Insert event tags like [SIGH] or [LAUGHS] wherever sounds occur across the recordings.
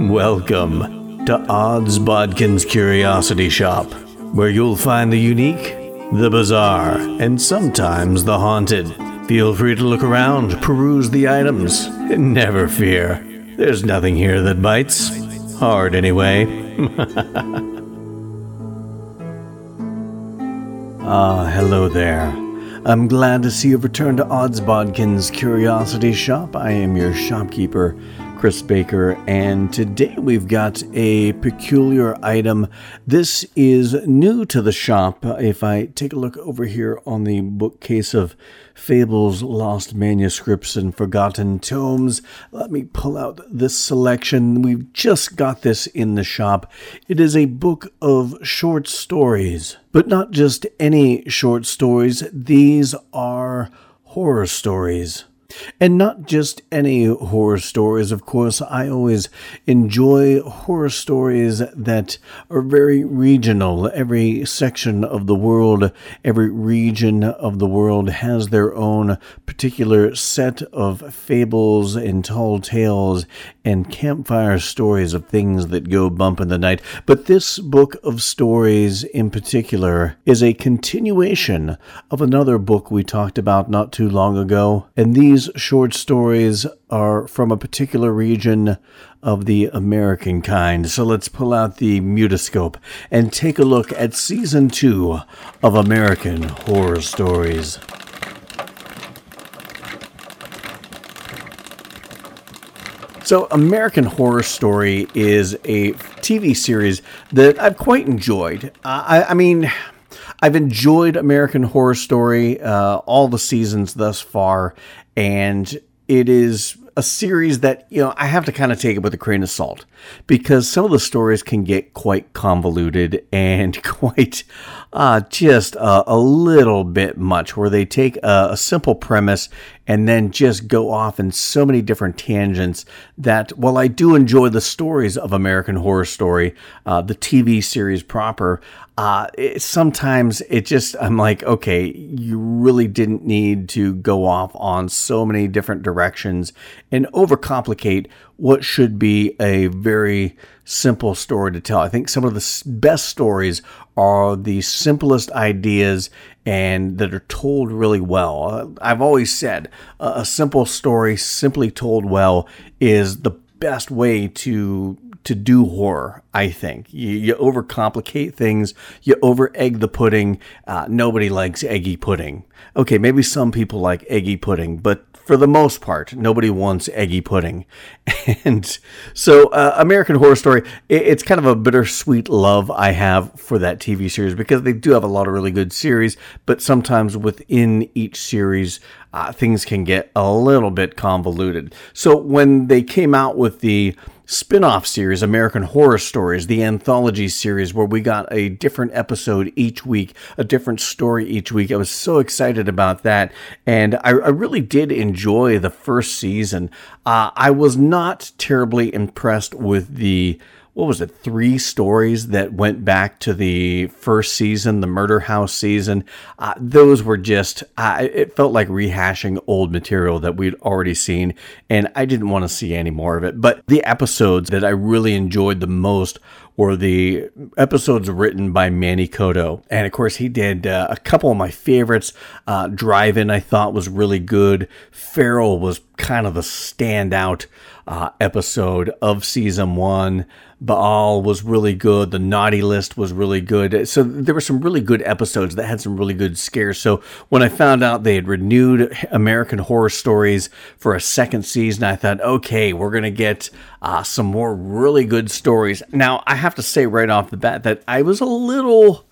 Welcome to Odds Bodkin's Curiosity Shop, where you'll find the unique, the bizarre, and sometimes the haunted. Feel free to look around, peruse the items, and never fear. There's nothing here that bites. Hard, anyway. [LAUGHS] ah, hello there. I'm glad to see you've returned to Odds Bodkin's Curiosity Shop. I am your shopkeeper, Chris Baker, and today we've got a peculiar item. This is new to the shop. If I take a look over here on the bookcase of fables, lost manuscripts, and forgotten tomes, let me pull out this selection. We've just got this in the shop. It is a book of short stories, but not just any short stories, these are horror stories. And not just any horror stories, of course. I always enjoy horror stories that are very regional. Every section of the world, every region of the world has their own particular set of fables and tall tales and campfire stories of things that go bump in the night. But this book of stories in particular is a continuation of another book we talked about not too long ago. And these short stories are from a particular region of the American kind. So let's pull out the mutoscope and take a look at season two of American Horror Stories. So, American Horror Story is a TV series that I've quite enjoyed. Uh, I, I mean, I've enjoyed American Horror Story, uh, all the seasons thus far, and it is a series that you know I have to kind of take it with a grain of salt because some of the stories can get quite convoluted and [LAUGHS] quite uh, just a, a, little bit much, where they take a, a, simple premise and then just go off in so many different tangents that while I do enjoy the stories of American Horror Story, uh, the TV series proper, uh, it, sometimes it just, I'm like, okay, you really didn't need to go off on so many different directions and overcomplicate what should be a very simple story to tell. I think some of the best stories are the simplest ideas and that are told really well. Uh, I've always said uh, a simple story, simply told well, is the best way to to do horror. I think you, you overcomplicate things, you over egg the pudding. Uh, nobody likes eggy pudding. Okay, maybe some people like eggy pudding, but for the most part, nobody wants eggy pudding. [LAUGHS] And so, uh, American Horror Story, it, it's kind of a bittersweet love I have for that TV series because they do have a lot of really good series, but sometimes within each series, uh, things can get a little bit convoluted. So, when they came out with the spin off series, American Horror Stories, the anthology series, where we got a different episode each week, a different story each week. I was so excited about that. And I, I really did enjoy the first season. Uh, I was not terribly impressed with the what was it, three stories that went back to the first season, the Murder House season. Uh, those were just, uh, it felt like rehashing old material that we'd already seen, and I didn't want to see any more of it. But the episodes that I really enjoyed the most were the episodes written by Manny Coto. And of course, he did uh, a couple of my favorites. Uh, Drive In, I thought was really good. Feral was kind of the standout uh, episode of season one. Baal was really good. The Naughty List was really good. So there were some really good episodes that had some really good scares. So when I found out they had renewed American Horror Stories for a second season, I thought, okay, we're going to get uh, some more really good stories. Now, I have to say right off the bat that I was a little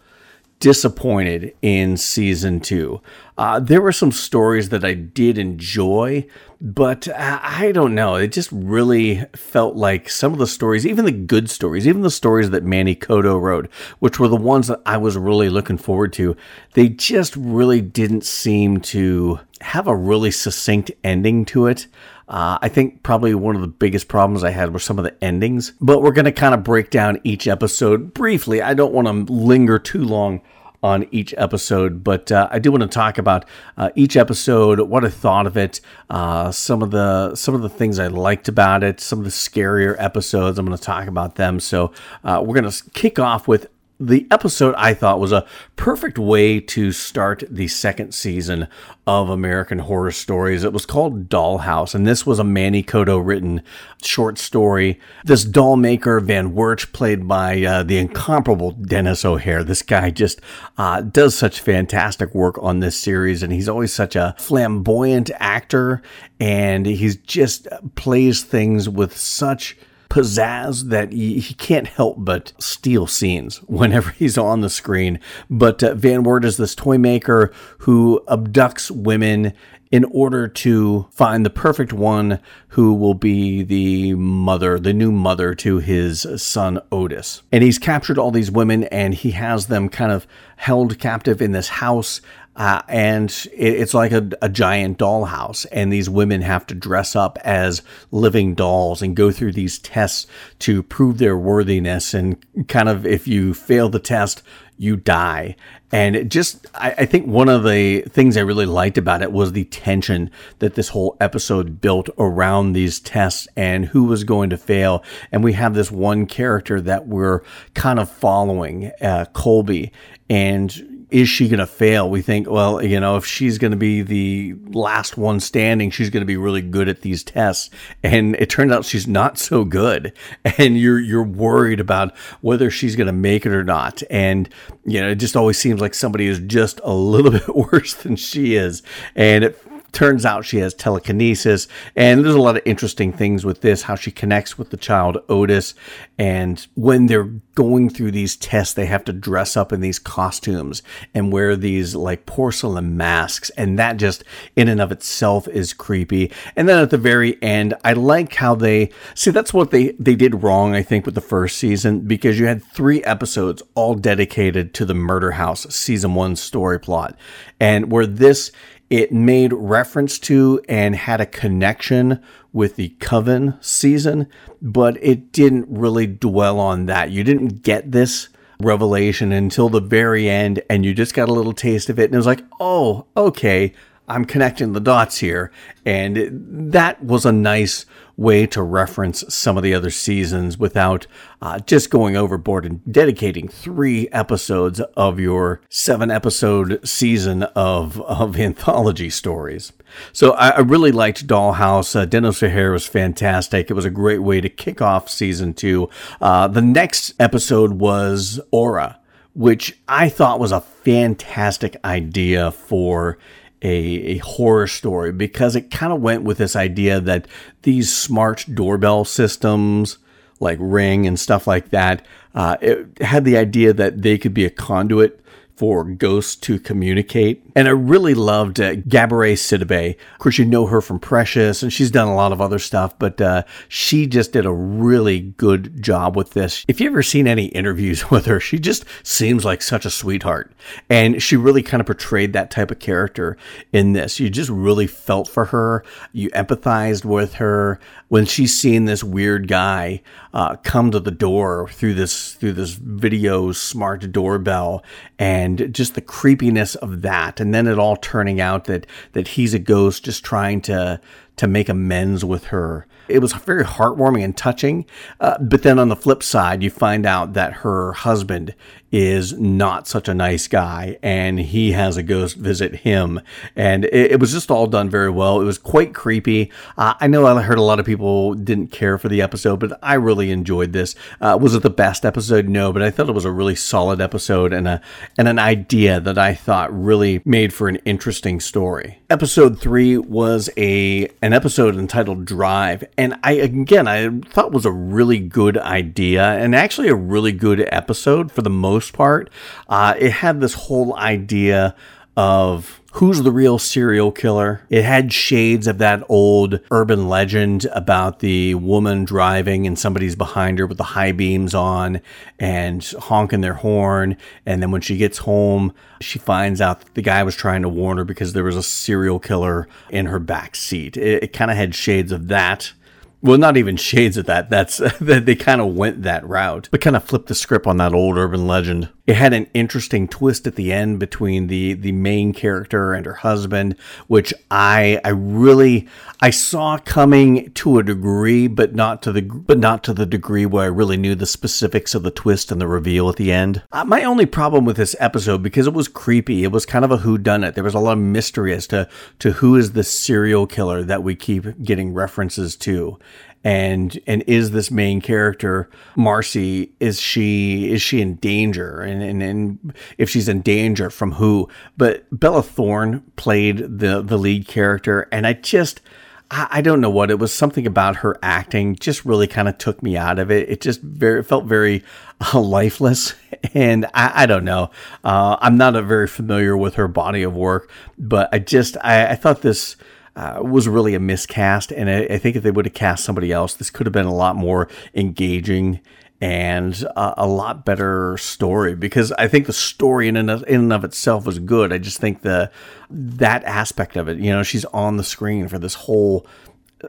disappointed in season two. Uh, there were some stories that I did enjoy, but I don't know. It just really felt like some of the stories, even the good stories, even the stories that Manny Coto wrote, which were the ones that I was really looking forward to, they just really didn't seem to have a really succinct ending to it. Uh, I think probably one of the biggest problems I had were some of the endings, but we're going to kind of break down each episode briefly. I don't want to linger too long on each episode, but uh, I do want to talk about uh, each episode, what I thought of it, uh, some of the some of the things I liked about it, some of the scarier episodes. I'm going to talk about them. So uh, we're going to kick off with the episode I thought was a perfect way to start the second season of American Horror Stories. It was called Dollhouse, and this was a Manny Coto written short story. This doll maker, Van Wirt, played by uh, the incomparable Denis O'Hare. This guy just uh, does such fantastic work on this series, and he's always such a flamboyant actor, and he's just plays things with such pizzazz that he, he can't help but steal scenes whenever [LAUGHS] he's on the screen. But uh, Van Wirt is this toy maker who abducts women in order to find the perfect one who will be the mother, the new mother to his son Otis. And he's captured all these women and he has them kind of held captive in this house uh, and it's like a, a giant dollhouse, and these women have to dress up as living dolls and go through these tests to prove their worthiness. And kind of, if you fail the test, you die. And it just, I, I, think one of the things I really liked about it was the tension that this whole episode built around these tests and who was going to fail. And we have this one character that we're kind of following, uh, Colby. And is she going to fail? We think, well, you know, if she's going to be the last one standing, she's going to be really good at these tests. And it turns out she's not so good. And you're, you're worried about whether she's going to make it or not. And, you know, it just always seems like somebody is just a little [LAUGHS] bit worse than she is. And it turns out she has telekinesis and there's a lot of interesting things with this how she connects with the child otis and when they're going through these tests they have to dress up in these costumes and wear these like porcelain masks and that just in and of itself is creepy. And then at the very end i like how they see that's what they they did wrong i think with the first season because you had three episodes all dedicated to the murder house season one story plot and where this it made reference to and had a connection with the Coven season, but it didn't really dwell on that. You didn't get this revelation until the very end, and you just got a little taste of it, and it was like, oh, okay, I'm connecting the dots here. And that was a nice way to reference some of the other seasons without uh, just going overboard and dedicating three episodes of your seven episode season of, of [LAUGHS] anthology stories. So I, I really liked Dollhouse. Uh, Denis O'Hare was fantastic. It was a great way to kick off season two. Uh, the next episode was Aura, which I thought was a fantastic idea for a, a horror story because it kind of went with this idea that these smart doorbell systems like Ring and stuff like that, uh, it had the idea that they could be a conduit for ghosts to communicate. And I really loved uh, Gabourey Sidibe. Of course, you know her from Precious, and she's done a lot of other stuff, but uh, she just did a really good job with this. If you've ever seen any interviews [LAUGHS] with her, she just seems like such a sweetheart. And she really kind of portrayed that type of character in this. You just really felt for her, you empathized with her when she's seeing this weird guy uh, come to the door through this through this video smart doorbell and just the creepiness of that and then it all turning out that that he's a ghost just trying to to make amends with her it was very heartwarming and touching. Uh, but then on the flip side, you find out that her husband is not such a nice guy and he has a ghost visit him. And it, it was just all done very well. It was quite creepy. Uh, I know I heard a lot of people didn't care for the episode, but I really enjoyed this. Uh, was it the best episode? No, but I thought it was a really solid episode and a and an idea that I thought really made for an interesting story. Episode three was a an episode entitled Drive and I again I thought was a really good idea and actually a really good episode for the most part. Uh, it had this whole idea of who's the real serial killer. It had shades of that old urban legend about the woman driving and somebody's behind her with the high beams on and honking their horn. And then when she gets home, she finds out that the guy was trying to warn her because there was a serial killer in her back seat. It, it kind of had shades of that Well, not even shades of that. That's [LAUGHS] they kind of went that route, but kind of flipped the script on that old urban legend. It had an interesting twist at the end between the the main character and her husband, which I I really I saw coming to a degree, but not to the but not to the degree where I really knew the specifics of the twist and the reveal at the end. Uh, my only problem with this episode because it was creepy, it was kind of a who done it. There was a lot of mystery as to to who is the serial killer that we keep getting references to and and is this main character Marcy is she is she in danger? And, and and if she's in danger from who? But Bella Thorne played the the lead character and I just I, I don't know what it was something about her acting just really kind of took me out of it. It just very felt very uh, lifeless [LAUGHS] and I, I don't know. Uh, I'm not a very familiar with her body of work but I just I, I thought this uh, was really a miscast. And I, I, think if they would have cast somebody else, this could have been a lot more engaging and a lot better story because I think the story in and, of, in and of itself was good. I just think the that aspect of it, you know, she's on the screen for this whole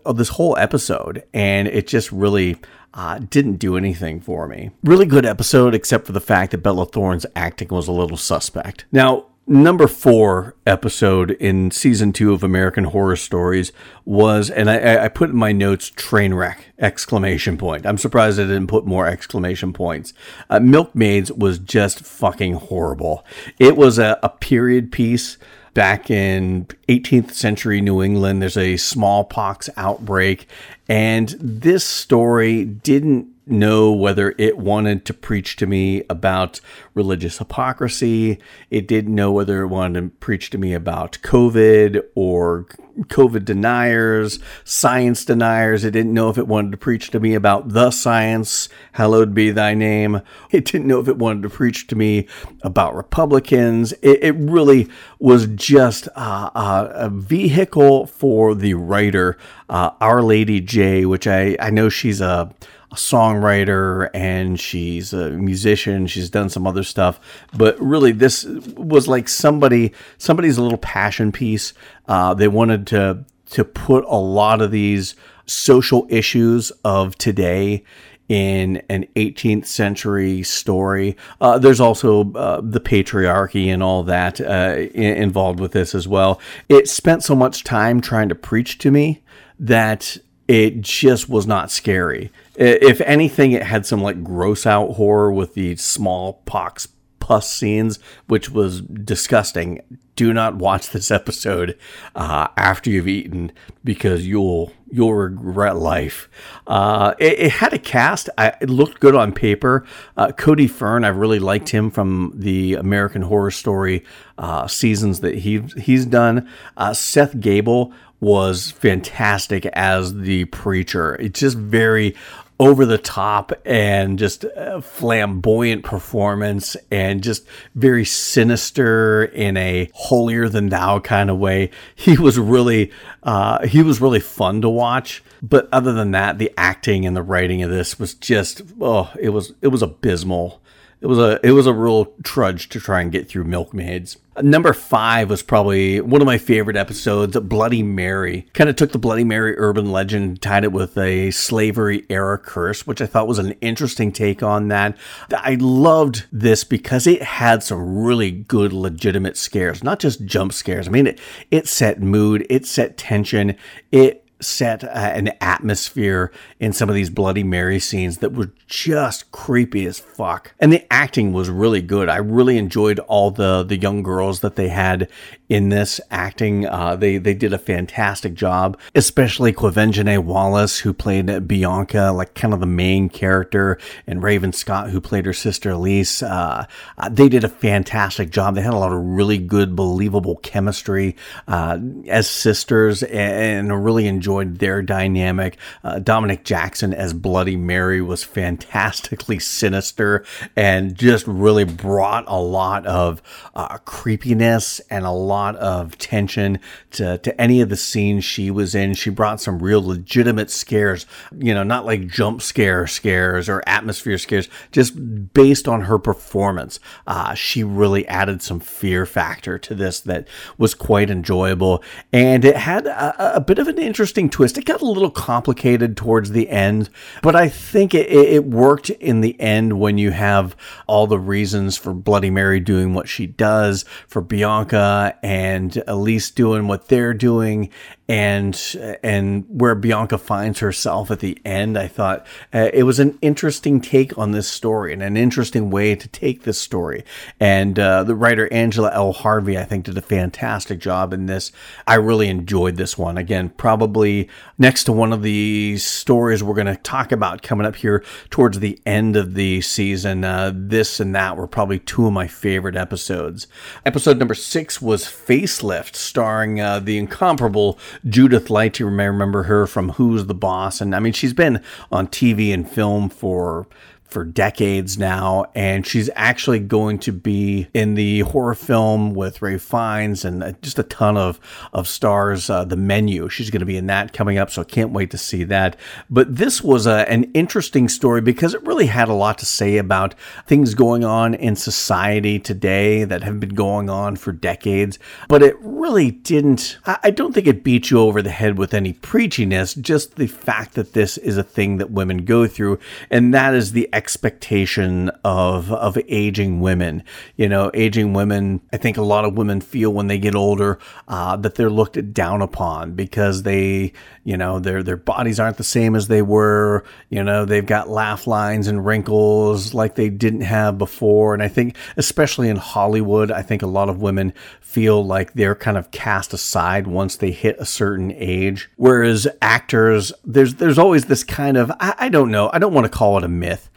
of this whole episode, and it just really uh, didn't do anything for me. Really good episode, except for the fact that Bella Thorne's acting was a little suspect. Now, number four episode in season two of American Horror Stories was, and I, I, put in my notes, train wreck! Exclamation point. I'm surprised I didn't put more exclamation points. Uh, Milkmaids was just fucking horrible. It was a, a period piece back in 18th century New England. There's a smallpox outbreak, and this story didn't know whether it wanted to preach to me about religious hypocrisy. It didn't know whether it wanted to preach to me about COVID or COVID deniers, science deniers. It didn't know if it wanted to preach to me about the science, hallowed be thy name. It didn't know if it wanted to preach to me about Republicans. It, it really was just uh, uh, a vehicle for the writer, uh, Our Lady J, which I, I know she's a a songwriter and she's a musician. She's done some other stuff, but really this was like somebody somebody's little passion piece. Uh, they wanted to to put a lot of these social issues of today in an 18th century story. Uh, there's also uh, the patriarchy and all that uh, involved with this as well. It spent so much time trying to preach to me that it just was not scary. If anything, it had some like gross out horror with the smallpox pus scenes, which was disgusting. Do not watch [LAUGHS] this episode uh, after you've eaten because you'll you'll regret life. Uh, it, it, had a cast. I, it looked good on paper. Uh, Cody Fern, I really liked him from the American Horror Story uh, seasons that he he's done. Uh, Seth Gabel was fantastic as the preacher. It's just very over the top and just flamboyant performance and just very sinister in a holier than thou kind of way. He was really uh, he was really fun to watch. But other than that, the acting and the writing of this was just oh, it was it was abysmal it was a it was a real trudge to try and get through Milkmaids. Number five was probably one of my favorite episodes. Bloody Mary kind of took the Bloody Mary urban legend, tied it with a slavery era curse, which I thought was an interesting take on that. I loved this because it had some really good, legitimate scares, not just jump scares. I mean, it it set mood, it set tension, it set uh, an atmosphere in some of these Bloody Mary scenes that were just creepy as fuck. And the acting was really good. I really enjoyed all the the young girls that they had in this acting. Uh, they they did a fantastic job, especially Quvenzhané Wallis, who played Bianca, like kind of the main character, and Raven Scott, who played her sister Elise. Uh, uh, they did a fantastic job. They had a lot of really good, believable chemistry uh, as sisters, and, and really enjoyed their dynamic. Uh, Dominique Jackson as Bloody Mary was fantastically [LAUGHS] sinister and just really brought a lot of uh, creepiness and a lot of tension to, to any of the scenes she was in. She brought some real legitimate scares, you know, not like jump scare scares or atmosphere scares, just based on her performance. Uh, she really added some fear factor to this that was quite enjoyable. And it had a, a bit of an interesting twist. It got a little complicated towards the end, but I think it, it worked in the end when you have all the reasons for Bloody Mary doing what she does, for Bianca and Elise doing what they're doing, and and where Bianca finds herself at the end. I thought uh, it was an interesting take on this story and an interesting way to take this story. And uh, the writer Angela L. Harvey, I think, did a fantastic job in this. I really enjoyed this one. Again, probably next to one of the stories we're going to talk about coming up here towards the end of the season. Uh, this and that were probably two of my favorite episodes. Episode number six was Facelift, starring uh, the incomparable Judith Light, you may remember her from Who's the Boss, and I mean she's been on TV and film for for decades now, and she's actually going to be in the horror film with Ralph Fiennes and uh, just a ton of of stars. Uh, the menu, she's going to be in that coming up, so I can't wait to see that. But this was a, an interesting story because it really had a lot to say about things going on in society today that have been going on for decades. But it really didn't. I, I don't think it beat you over the head with any preachiness. Just the fact that this is a thing that women go through, and that is the expectation of of aging women. You know, aging women. I think a lot of women feel when they get older uh, that they're looked down upon because they, you know, their their bodies aren't the same as they were. You know, they've got laugh lines and wrinkles like they didn't have before. And I think, especially in Hollywood, I think a lot of women feel like they're kind of cast aside once they hit a certain age. Whereas actors, there's there's always this kind of I, I don't know, I don't want to call it a myth,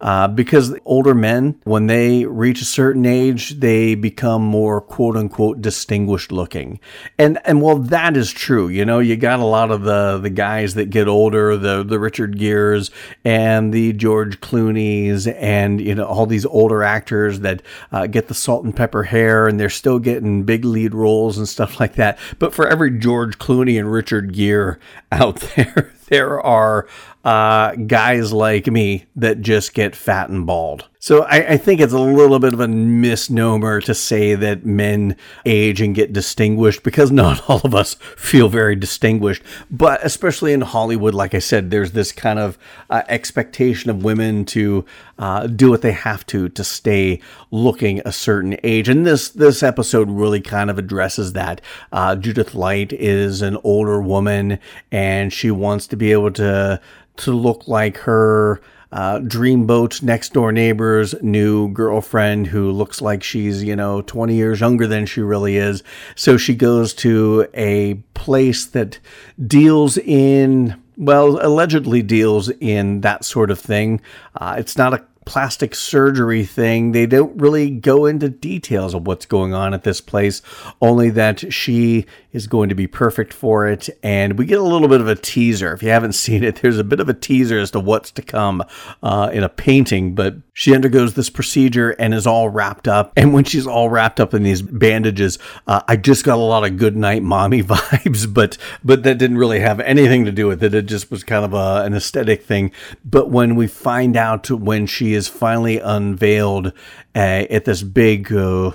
uh, because older men, when they reach a certain age, they become more quote unquote distinguished looking. And and while that is true, you know, you got a lot of the the guys that get older, the the Richard Geres and the George Clooney's, and you know all these older actors that uh, get the salt and pepper hair, and they're still getting big lead roles and stuff like that. But for every George Clooney and Richard Gere out [LAUGHS] there, there are uh, guys like me that just get fat and bald. So I, I, think it's a little bit of a misnomer to say that men age and get distinguished because not [LAUGHS] all of us feel very distinguished. But especially in Hollywood, like I said, there's this kind of uh, expectation of women to uh, do what they have to to stay looking a certain age. And this this episode really kind of addresses that. Uh, Judith Light is an older woman, and she wants to be able to to look like her uh, dreamboat next door neighbor's new girlfriend who looks like she's, you know, 20 years younger than she really is. So she goes to a place that deals in, well, allegedly deals in that sort of thing. Uh, it's not a plastic surgery thing. They don't really go into details of what's going on at this place, only that she is going to be perfect for it. And we get a little bit of a teaser. If you haven't [LAUGHS] seen it, there's a bit of a teaser as to what's to come uh, in a painting, but she undergoes this procedure and is all wrapped up. And when she's all wrapped up in these bandages, uh, I just got a lot of good night mommy [LAUGHS] vibes, but but that didn't really have anything to do with it. It just was kind of a, an aesthetic thing. But when we find out when she is finally unveiled uh, at this big, uh,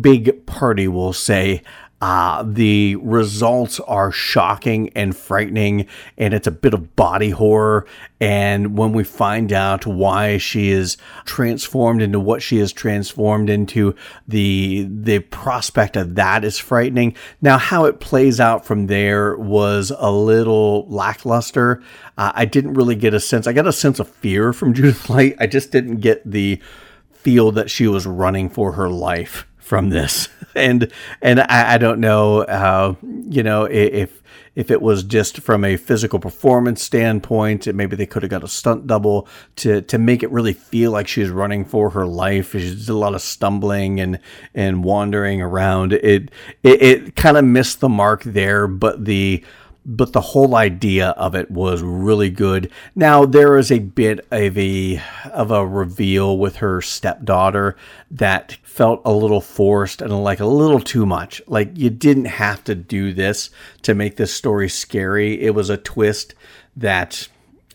big party, we'll say. Uh, the results are shocking and frightening, and it's a bit of body horror. And when we find out why she is transformed into what she is transformed into, the the prospect of that is frightening. Now, how it plays out from there was a little lackluster. Uh, I didn't really get a sense. I got a sense of fear from [LAUGHS] Judith Light. I just didn't get the feel that she was running for her life from this. [LAUGHS] And and I, I don't know how you know if if it was just from a physical performance standpoint, maybe they could have got a stunt double to to make it really feel like she's running for her life. She's a lot of stumbling and and wandering around. It it, it kind of missed the mark there, but the but the whole idea of it was really good. Now there is a bit of a of a reveal with her stepdaughter that felt a little forced and like a little too much. Like you didn't have to do this to make this story scary. It was a twist that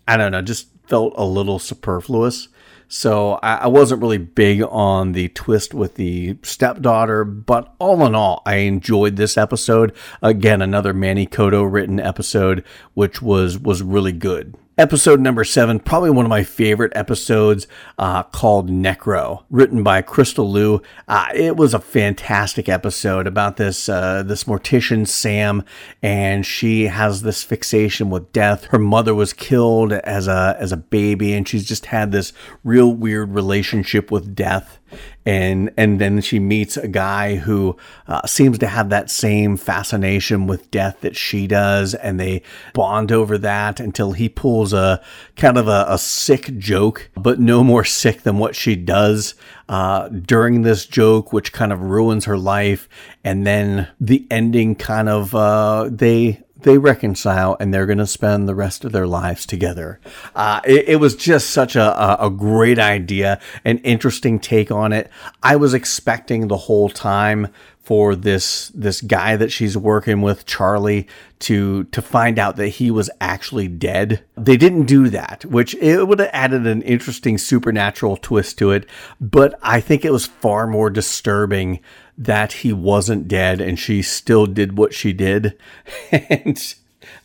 I don't know, just felt a little superfluous. So I, I wasn't really big on the twist with the stepdaughter, but all in all, I enjoyed this episode. Again, another Manny Coto written episode, which was was really good episode number seven, probably one of my favorite episodes, uh, called Necro, written by Crystal Lu. Uh, it was a fantastic episode about this uh, this mortician Sam, and she has this fixation with death. Her mother was killed as a as a baby, and she's just had this real weird relationship with death and and then she meets a guy who uh, seems to have that same fascination with death that she does, and they bond over that until he pulls a kind of a, a sick joke, but no more sick than what she does uh, during this joke, which kind of ruins her life, and then the ending kind of uh, they they reconcile and they're going to spend the rest of their lives together. Uh, it, it, was just such a, a, great idea, an interesting take on it. I was expecting the whole time for this this guy that she's working with, Charlie, to to find out that he was actually dead. They didn't do that, which it would have added an interesting supernatural twist to it. But I think it was far more disturbing that he wasn't dead and she still did what she did. [LAUGHS] and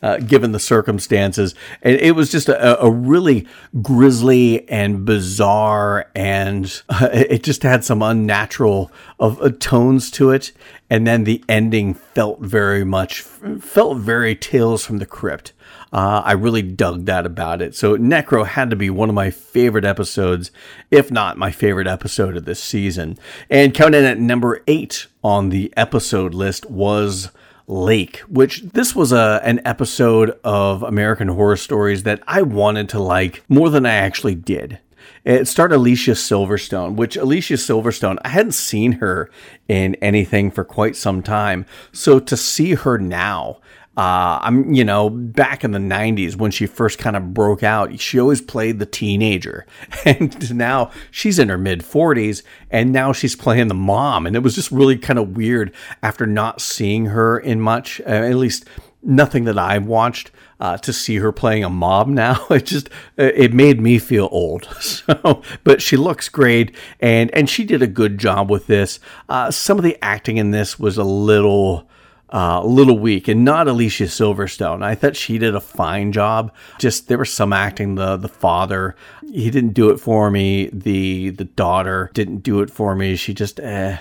uh, given the circumstances. And it was just a, a really grisly and bizarre, and uh, it just had some unnatural of uh, tones to it. And then the ending felt very much felt very Tales from the Crypt. Uh, I really dug that about it. So Necro had to be one of my favorite episodes, if not my favorite episode of this season. And coming in at number eight on the episode list was Lake, which this was a an episode of American Horror Stories that I wanted to like more than I actually did. It starred Alicia Silverstone, which Alicia Silverstone, I hadn't seen her in anything for quite some time. So to see her now uh, I'm, you know, back in the 90s when she first kind of broke out, she always played the teenager. [LAUGHS] And now she's in her mid 40s and now she's playing the mom. And it was just really kind of weird after not seeing her in much, uh, at least nothing that I've watched. Uh, to see her playing a mom [LAUGHS] now, it just it made me feel old. [LAUGHS] So, but she looks great, and and she did a good job with this. Uh, some of the acting in this was a little uh, a little weak, and not Alicia Silverstone. I thought she did a fine job. Just there was some acting. The the father, he didn't do it for me. The the daughter didn't do it for me. She just, eh,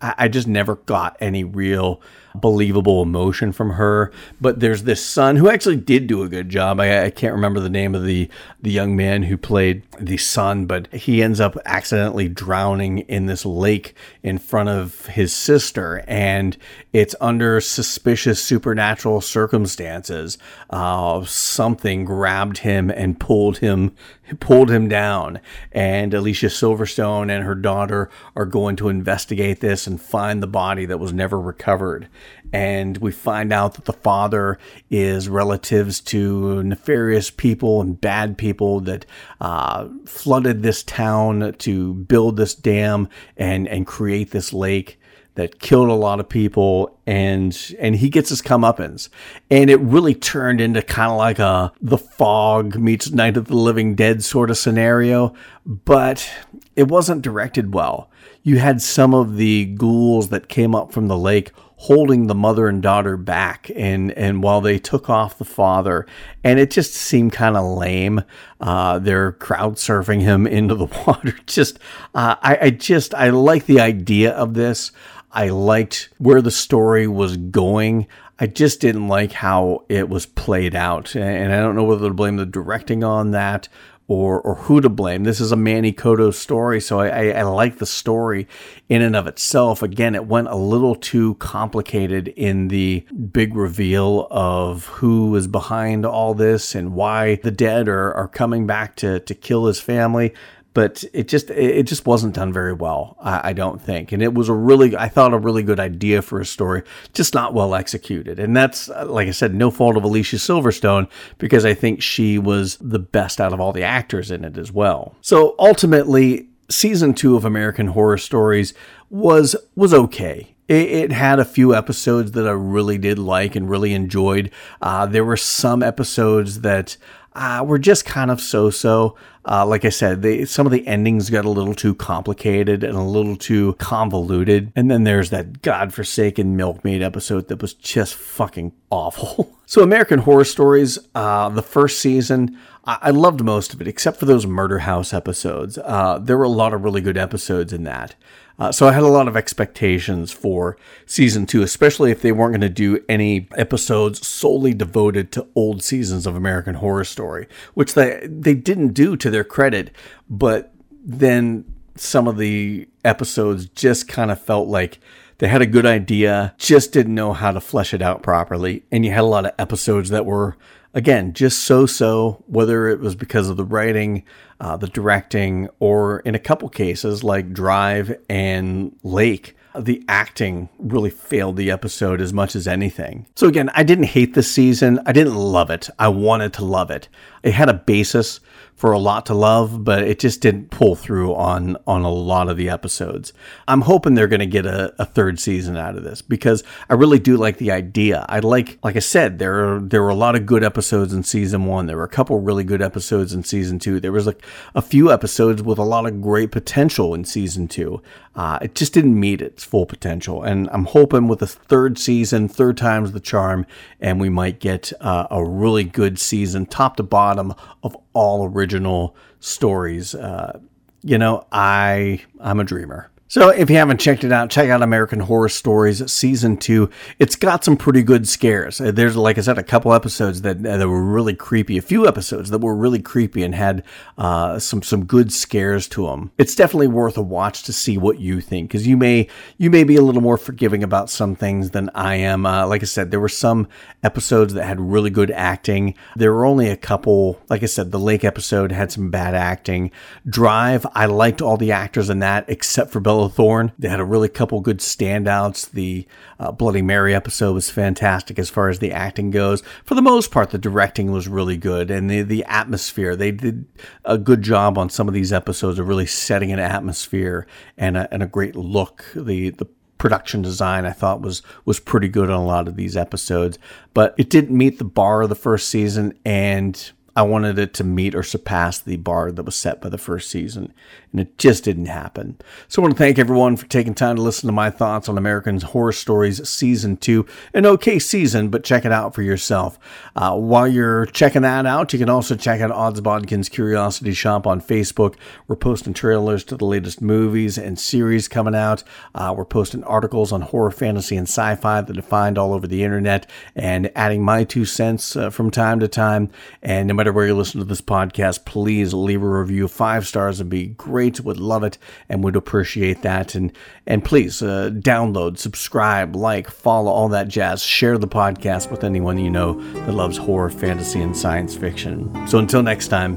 I, I just never got any real believable emotion from her. But there's this son who actually did do a good job. I, I, can't remember the name of the the young man who played the son, but he ends up accidentally drowning in this lake in front of his sister, and it's under suspicious supernatural circumstances. Uh, something grabbed him and pulled him pulled him down. And Alicia Silverstone and her daughter are going to investigate this and find the body that was never recovered and we find out that the father is relatives to nefarious people and bad people that uh, flooded this town to build this dam and and create this lake that killed a lot of people and and he gets his comeuppance. And it really turned into kind of like a the fog meets night of the living dead sort of scenario but it wasn't directed well. You had some of the ghouls that came up from the lake holding the mother and daughter back and and while they took off the father. And it just seemed kind of lame uh, they're crowd surfing him into the [LAUGHS] water. Just uh, I, I just i like the idea of this. I liked where the story was going. I just didn't like how it was played out. And I don't know whether to blame the directing on that or or who to blame. This is a Manny Coto story, so I, I, I, like the story in and of itself. Again, it went a little too complicated in the big reveal of who is behind all this and why the dead are, are coming back to to kill his family but it just it just wasn't done very well I, I, don't think. And it was a really i thought a really good idea for a story just not well executed. And that's like i said no fault of alicia silverstone because i think she was the best out of all the actors in it as well. So ultimately season two of american horror stories was was okay. It, it had a few episodes that I really did like and really enjoyed. Uh, there were some episodes that uh, were just kind of so-so. Uh, like I said, they, some of the endings got a little too complicated and a little too convoluted. And then there's that godforsaken milkmaid episode that was just fucking awful. [LAUGHS] so, American Horror Stories, uh, the first season, I-, I loved most of it, except for those murder house episodes. Uh, there were a lot of really good episodes in that. Uh, so I had a lot of expectations for season two, especially if they weren't going to do any episodes solely devoted to old seasons of American Horror Story, which they they didn't do to their credit. But then some of the episodes just kind of felt like they had a good idea, just didn't know how to flesh it out properly, and you had a lot of episodes that were again, just so so, whether it was because of the writing, uh, the directing, or in a couple cases like Drive and Lake, the acting really failed the episode as much as anything. So, again, I didn't hate this season. I didn't love it. I wanted to love it. It had a basis for a lot to love, but it just didn't pull through on on a lot of the episodes. I'm hoping they're going to get a, a, third season out of this because I really do like the idea. I like, like I said, there are, there were a lot of good episodes in season one. There were a couple really good episodes in season two. There was like a few episodes with a lot of great potential in season two. Uh, it just didn't meet its full potential, and I'm hoping with a third season, third time's the charm, and we might get uh, a really good season, top to bottom, of all original stories. Uh, you know, I I'm a dreamer. So if you haven't checked it out, check out American Horror Stories season two. It's got some pretty good scares. Uh, there's, like I said, a couple episodes that that were really creepy. A few episodes that were really creepy and had uh, some some good scares to them. It's definitely worth a watch to see what you think, because you may you may be a little more forgiving about some things than I am. Uh, like I said, there were some episodes that had really good acting. There were only a couple. Like I said, the Lake episode had some bad acting. Drive, I liked all the actors in that except for Bella Thorne. They had a really couple good standouts. The uh, Bloody Mary episode was fantastic as far as the acting goes. For the most part, the directing was really good, and the the atmosphere. They did a good job on some of these episodes of really setting an atmosphere and a, and a great look. The the production design I thought was was pretty good on a lot of these episodes, but it didn't meet the bar of the first season and I wanted it to meet or surpass the bar that was set by the first season, and it just didn't happen. So I want to thank everyone for taking time to listen to my thoughts on American Horror Stories Season 2. An okay season, but check it out for yourself. Uh, while you're checking that out, you can also check out Odds Bodkin's Curiosity Shop on Facebook. We're posting trailers to the latest movies and series coming out. Uh, we're posting articles on horror, fantasy, and sci fi that I find all over the internet, and adding my two cents uh, from time to time. And no matter where you listen to this podcast, please leave a review. Five stars would be great. Would love it and would appreciate that. And and please uh, download, subscribe, like, follow, all that jazz. Share the podcast with anyone you know that loves horror, fantasy, and science fiction. So until next time.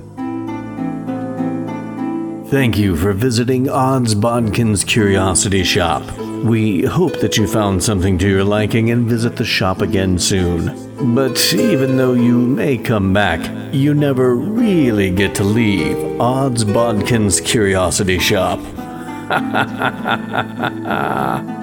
Thank you for visiting Odds Bodkin's Curiosity Shop. We hope that you found something to your liking and visit the shop again soon. But even though you may come back, you never really get to leave Odds Bodkin's Curiosity Shop. [LAUGHS]